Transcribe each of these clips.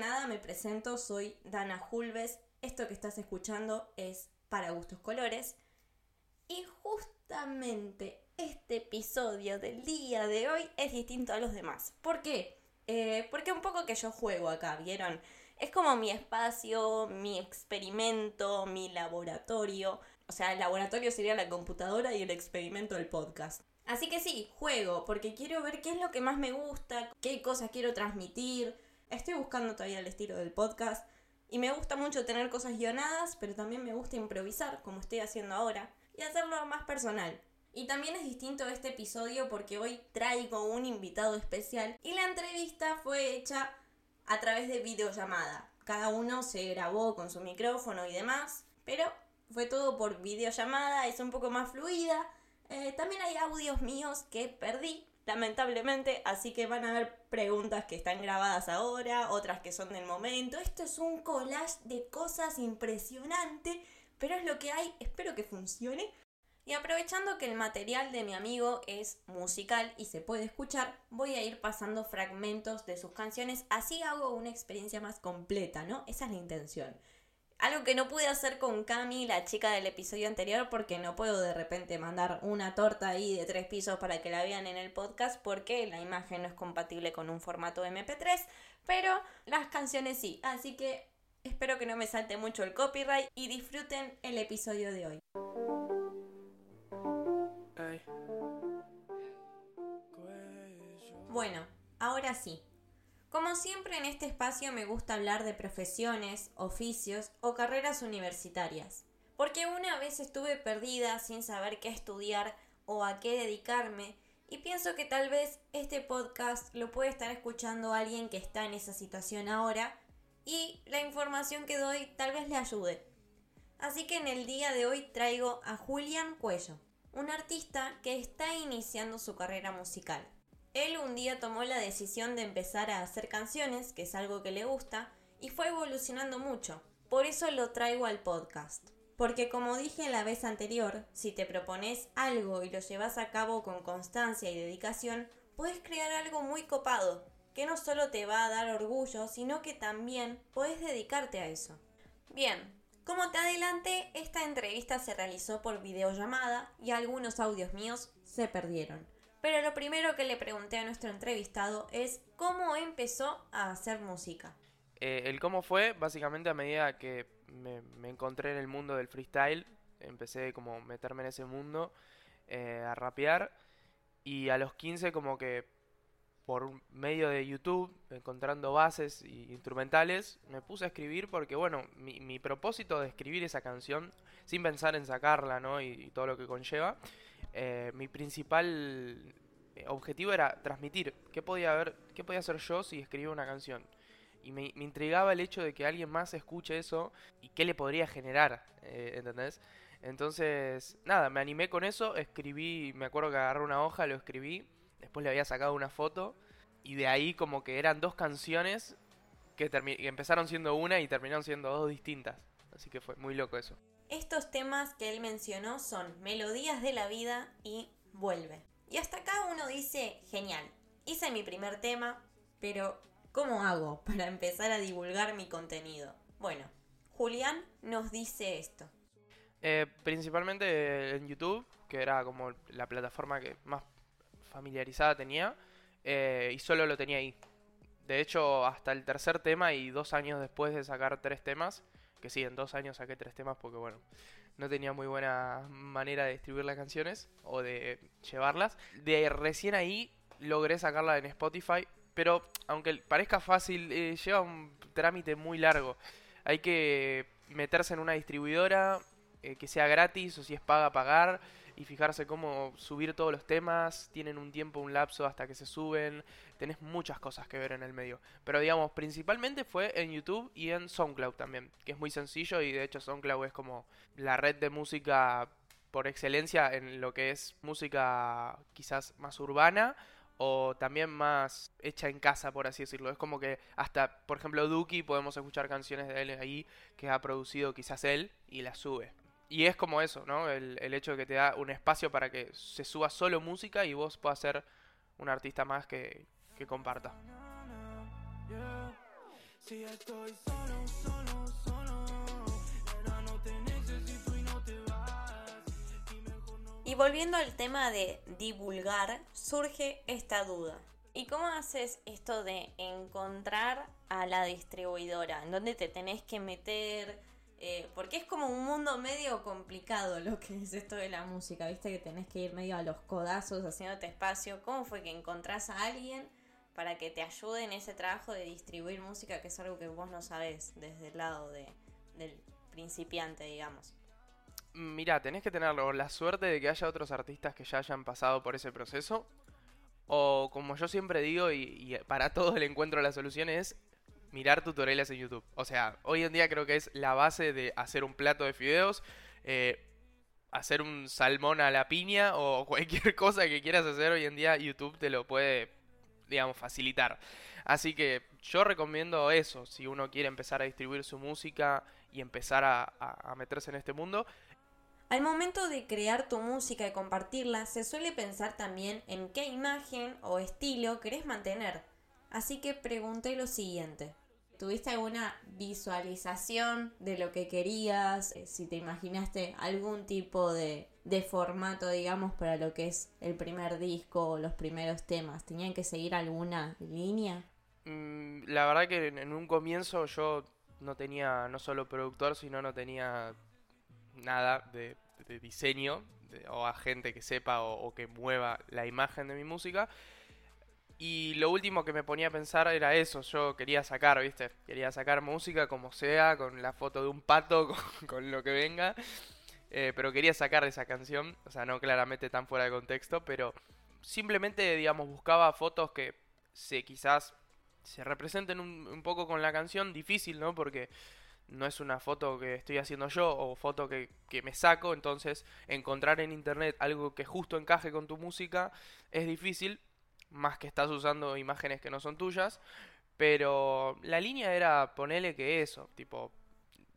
nada me presento, soy Dana Julves. Esto que estás escuchando es Para Gustos Colores. Y justamente este episodio del día de hoy es distinto a los demás. ¿Por qué? Eh, porque un poco que yo juego acá, ¿vieron? Es como mi espacio, mi experimento, mi laboratorio. O sea, el laboratorio sería la computadora y el experimento el podcast. Así que sí, juego, porque quiero ver qué es lo que más me gusta, qué cosas quiero transmitir. Estoy buscando todavía el estilo del podcast. Y me gusta mucho tener cosas guionadas, pero también me gusta improvisar, como estoy haciendo ahora, y hacerlo más personal. Y también es distinto este episodio porque hoy traigo un invitado especial y la entrevista fue hecha a través de videollamada. Cada uno se grabó con su micrófono y demás, pero fue todo por videollamada, es un poco más fluida. Eh, también hay audios míos que perdí, lamentablemente, así que van a haber preguntas que están grabadas ahora, otras que son del momento. Esto es un collage de cosas impresionante, pero es lo que hay, espero que funcione. Y aprovechando que el material de mi amigo es musical y se puede escuchar, voy a ir pasando fragmentos de sus canciones, así hago una experiencia más completa, ¿no? Esa es la intención. Algo que no pude hacer con Cami, la chica del episodio anterior, porque no puedo de repente mandar una torta ahí de tres pisos para que la vean en el podcast, porque la imagen no es compatible con un formato MP3, pero las canciones sí. Así que espero que no me salte mucho el copyright y disfruten el episodio de hoy. Bueno, ahora sí. Como siempre en este espacio me gusta hablar de profesiones, oficios o carreras universitarias. Porque una vez estuve perdida sin saber qué estudiar o a qué dedicarme y pienso que tal vez este podcast lo puede estar escuchando alguien que está en esa situación ahora y la información que doy tal vez le ayude. Así que en el día de hoy traigo a Julián Cuello, un artista que está iniciando su carrera musical. Él un día tomó la decisión de empezar a hacer canciones, que es algo que le gusta, y fue evolucionando mucho. Por eso lo traigo al podcast. Porque como dije la vez anterior, si te propones algo y lo llevas a cabo con constancia y dedicación, puedes crear algo muy copado, que no solo te va a dar orgullo, sino que también puedes dedicarte a eso. Bien, como te adelanté, esta entrevista se realizó por videollamada y algunos audios míos se perdieron. Pero lo primero que le pregunté a nuestro entrevistado es cómo empezó a hacer música. Eh, el cómo fue, básicamente a medida que me, encontré en el mundo del freestyle, empecé como meterme en ese mundo, eh, a rapear, y a los 15 como que por medio de YouTube, encontrando bases y instrumentales, me puse a escribir porque, bueno, mi, propósito de escribir esa canción, sin pensar en sacarla, ¿no? y todo lo que conlleva, eh, mi principal eh, objetivo era transmitir qué podía haber, qué podía hacer yo si escribía una canción. Y me, intrigaba el hecho de que alguien más escuche eso y qué le podría generar, eh, ¿entendés? Entonces, nada, me animé con eso, escribí, me acuerdo que agarré una hoja, lo escribí, después le había sacado una foto y de ahí como que eran dos canciones que, que empezaron siendo una y terminaron siendo dos distintas. Así que fue muy loco eso. Estos temas que él mencionó son Melodías de la Vida y Vuelve. Y hasta acá uno dice, genial, hice mi primer tema, pero ¿cómo hago para empezar a divulgar mi contenido? Bueno, Julián nos dice esto. Eh, principalmente en YouTube, que era como la plataforma que más familiarizada tenía, eh, y solo lo tenía ahí. De hecho, hasta el tercer tema y dos años después de sacar tres temas, que sí, en dos años saqué tres temas porque, bueno, no tenía muy buena manera de distribuir las canciones o de llevarlas. De recién ahí logré sacarla en Spotify, pero aunque parezca fácil, eh, lleva un trámite muy largo. Hay que meterse en una distribuidora eh, que sea gratis o si es paga, pagar y fijarse cómo subir todos los temas, tienen un tiempo, un lapso hasta que se suben, tenés muchas cosas que ver en el medio. Pero digamos, principalmente fue en YouTube y en SoundCloud también, que es muy sencillo y de hecho SoundCloud es como la red de música por excelencia en lo que es música quizás más urbana o también más hecha en casa, por así decirlo. Es como que hasta, por ejemplo, Duki podemos escuchar canciones de él ahí que ha producido quizás él y las sube. Y es como eso, ¿no? El, hecho de que te da un espacio para que se suba solo música y vos puedas ser un artista más que, que comparta. Y volviendo al tema de divulgar, surge esta duda. ¿Y cómo haces esto de encontrar a la distribuidora? ¿En dónde te tenés que meter? Eh, porque es como un mundo medio complicado lo que es esto de la música, ¿viste? Que tenés que ir medio a los codazos haciéndote espacio. ¿Cómo fue que encontrás a alguien para que te ayude en ese trabajo de distribuir música, que es algo que vos no sabés desde el lado de, del principiante, digamos? Mira, tenés que tener la suerte de que haya otros artistas que ya hayan pasado por ese proceso. O como yo siempre digo, y, para todo el encuentro la solución es mirar tutoriales en YouTube. O sea, hoy en día creo que es la base de hacer un plato de fideos, eh, hacer un salmón a la piña o cualquier cosa que quieras hacer hoy en día YouTube te lo puede, digamos, facilitar. Así que yo recomiendo eso, si uno quiere empezar a distribuir su música y empezar a, a- a meterse en este mundo. Al momento de crear tu música y compartirla, se suele pensar también en qué imagen o estilo querés mantener. Así que pregunté lo siguiente. ¿Tuviste alguna visualización de lo que querías? Eh, Si te imaginaste algún tipo de, formato, digamos, para lo que es el primer disco o los primeros temas. ¿Tenían que seguir alguna línea? Mm, la verdad que en, un comienzo yo no tenía no solo productor, sino no tenía nada de, diseño o a gente que sepa o que mueva la imagen de mi música. Y lo último que me ponía a pensar era eso, yo quería sacar, ¿viste? Quería sacar música como sea, con la foto de un pato, con, lo que venga. Eh, pero quería sacar esa canción, o sea, no claramente tan fuera de contexto, pero simplemente, digamos, buscaba fotos que se quizás se representen un, un poco con la canción, difícil, ¿no? Porque no es una foto que estoy haciendo yo o foto que, que me saco, entonces encontrar en internet algo que justo encaje con tu música es difícil, más que estás usando imágenes que no son tuyas, pero la línea era ponerle que eso, tipo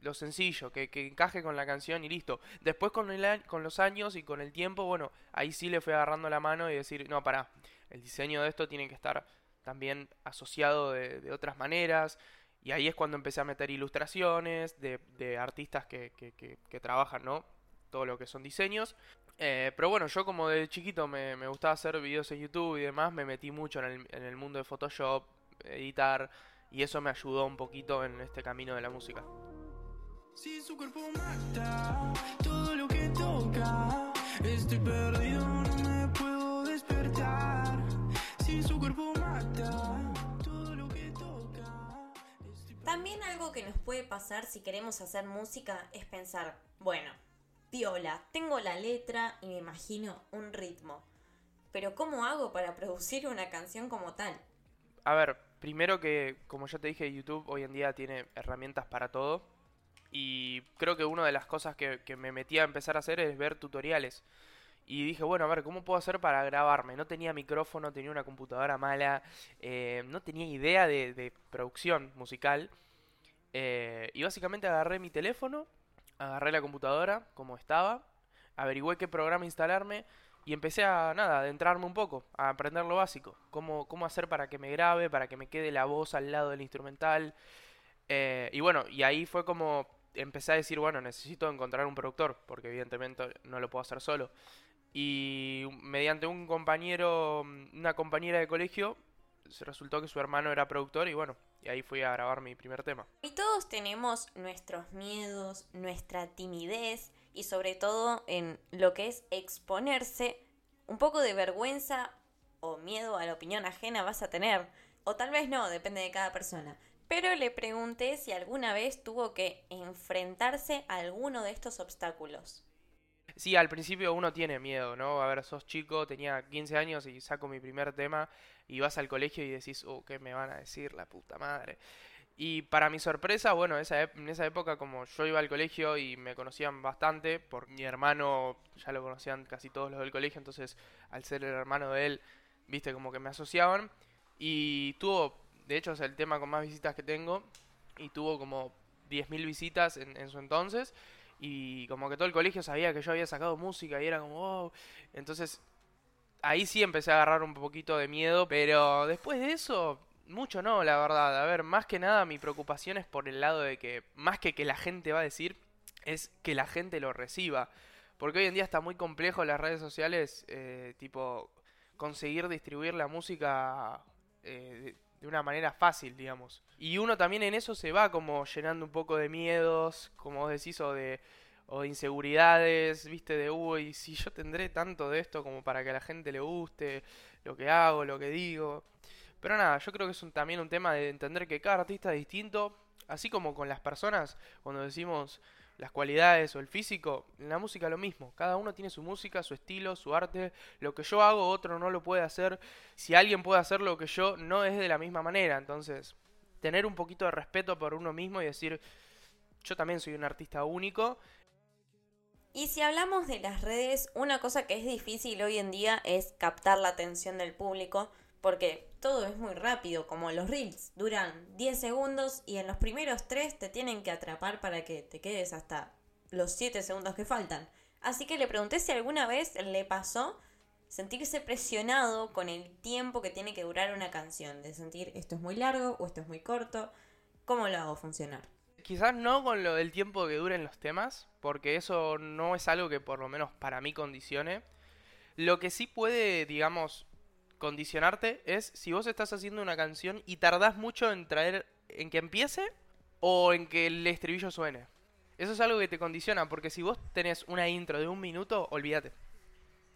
lo sencillo, que, que encaje con la canción y listo. Después con, el, con los años y con el tiempo, bueno, ahí sí le fui agarrando la mano y decir, no, pará, el diseño de esto tiene que estar también asociado de, otras maneras. Y ahí es cuando empecé a meter ilustraciones de, de artistas que- que trabajan, ¿no? Todo lo que son diseños. Eh, pero bueno, yo como de chiquito me, me gustaba hacer videos en YouTube y demás, me metí mucho en el, en el mundo de Photoshop, editar, y eso me ayudó un poquito en este camino de la música. Si su cuerpo mata todo lo que toca, estoy perdido, no me puedo despertar. Si su cuerpo mata todo lo que toca, estoy También algo que nos puede pasar si queremos hacer música es pensar, bueno, viola, tengo la letra y me imagino un ritmo. Pero ¿cómo hago para producir una canción como tal? A ver, primero que, como ya te dije, YouTube hoy en día tiene herramientas para todo. Y creo que una de las cosas que, me metí a empezar a hacer es ver tutoriales. Y dije, bueno, a ver, ¿cómo puedo hacer para grabarme? No tenía micrófono, tenía una computadora mala, eh, no tenía idea de, de producción musical. Eh, y básicamente agarré mi teléfono, agarré la computadora como estaba, averigüé qué programa instalarme y empecé a, nada, a adentrarme un poco, a aprender lo básico. Cómo, cómo hacer para que me grabe, para que me quede la voz al lado del instrumental. Eh, y bueno, y ahí fue como empecé a decir, bueno, necesito encontrar un productor, porque evidentemente no lo puedo hacer solo. Y mediante un compañero, una compañera de colegio, resultó que su hermano era productor y bueno, y ahí fui a grabar mi primer tema. Y todos tenemos nuestros miedos, nuestra timidez y sobre todo en lo que es exponerse, un poco de vergüenza o miedo a la opinión ajena vas a tener. O tal vez no, depende de cada persona. Pero le pregunté si alguna vez tuvo que enfrentarse a alguno de estos obstáculos. Sí, al principio uno tiene miedo, ¿no? A ver, sos chico, tenía 15 años y saco mi primer tema y vas al colegio y decís, oh, ¿qué me van a decir? La puta madre. Y para mi sorpresa, bueno, esa en esa época como yo iba al colegio y me conocían bastante, por mi hermano ya lo conocían casi todos los del colegio, entonces al ser el hermano de él, viste, como que me asociaban. Y tuvo, de hecho es el tema con más visitas que tengo, y tuvo como 10.000 visitas en su entonces. Y como que todo el colegio sabía que yo había sacado música y era como, wow. Entonces ahí sí empecé a agarrar un poquito de miedo, pero después de eso Mucho no, la verdad. A ver, más que nada mi preocupación es por el lado de que, más que que la gente va a decir, es que la gente lo reciba. Porque hoy en día está muy complejo las redes sociales, eh, tipo, conseguir distribuir la música eh, de, una manera fácil, digamos. Y uno también en eso se va como llenando un poco de miedos, como vos decís, o de, o de inseguridades, viste, de, uy, si yo tendré tanto de esto como para que a la gente le guste lo que hago, lo que digo. Pero nada, yo creo que es también un tema de entender que cada artista es distinto, así como con las personas, cuando decimos las cualidades o el físico, en la música lo mismo, cada uno tiene su música, su estilo, su arte, lo que yo hago otro no lo puede hacer, si alguien puede hacer lo que yo no es de la misma manera, entonces tener un poquito de respeto por uno mismo y decir, yo también soy un artista único, Y si hablamos de las redes, una cosa que es difícil hoy en día es captar la atención del público, porque todo es muy rápido, como los reels, duran 10 segundos y en los primeros 3 te tienen que atrapar para que te quedes hasta los 7 segundos que faltan. Así que le pregunté si alguna vez le pasó sentirse presionado con el tiempo que tiene que durar una canción, de sentir esto es muy largo o esto es muy corto, ¿cómo lo hago funcionar? Quizás no con lo del tiempo que duren los temas, porque eso no es algo que por lo menos para mí condicione. Lo que sí puede, digamos, condicionarte es si vos estás haciendo una canción y tardás mucho en traer, en que empiece o en que el estribillo suene. Eso es algo que te condiciona, porque si vos tenés una intro de un minuto, olvídate.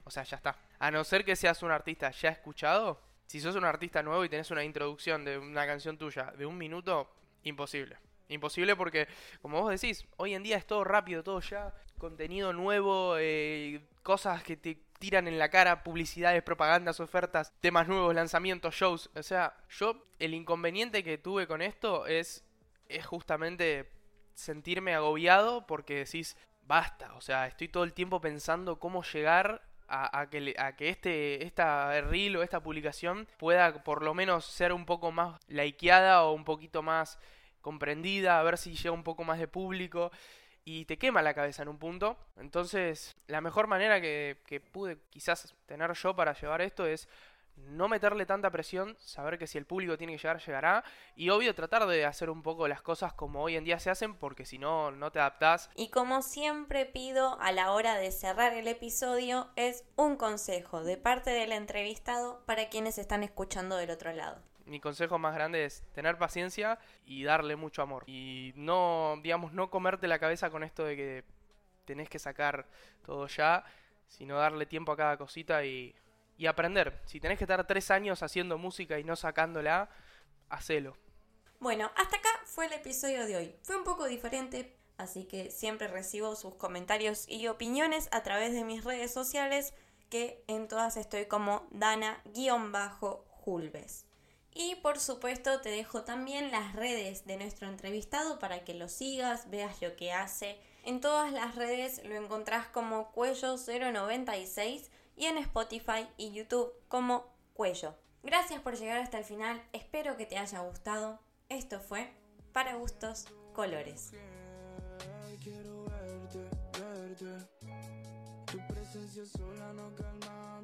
O sea, ya está. A no ser que seas un artista ya escuchado, si sos un artista nuevo y tenés una introducción de una canción tuya de un minuto, imposible. Imposible porque, como vos decís, hoy en día es todo rápido, todo ya, contenido nuevo, eh, cosas que te tiran en la cara, publicidades, propagandas, ofertas, temas nuevos, lanzamientos, shows. O sea, yo el inconveniente que tuve con esto es, es justamente sentirme agobiado porque decís, basta, o sea, estoy todo el tiempo pensando cómo llegar a, que, a que este, esta reel o esta publicación pueda por lo menos ser un poco más likeada o un poquito más comprendida, a ver si llega un poco más de público y te quema la cabeza en un punto. Entonces, la mejor manera que, pude quizás tener yo para llevar esto es no meterle tanta presión, saber que si el público tiene que llegar, llegará. Y obvio, tratar de hacer un poco las cosas como hoy en día se hacen, porque si no, no te adaptás. Y como siempre pido a la hora de cerrar el episodio es un consejo de parte del entrevistado para quienes están escuchando del otro lado. Mi consejo más grande es tener paciencia y darle mucho amor. Y no, digamos, no comerte la cabeza con esto de que tenés que sacar todo ya, sino darle tiempo a cada cosita y, y aprender. Si tenés que estar tres años haciendo música y no sacándola, hacelo. Bueno, hasta acá fue el episodio de hoy. Fue un poco diferente, así que siempre recibo sus comentarios y opiniones a través de mis redes sociales, que en todas estoy como Dana-Julves. Y por supuesto te dejo también las redes de nuestro entrevistado para que lo sigas, veas lo que hace. En todas las redes lo encontrás como Cuello096 y en Spotify y YouTube como Cuello. Gracias por llegar hasta el final, espero que te haya gustado. Esto fue Para Gustos Colores. Tu presencia sola no calma.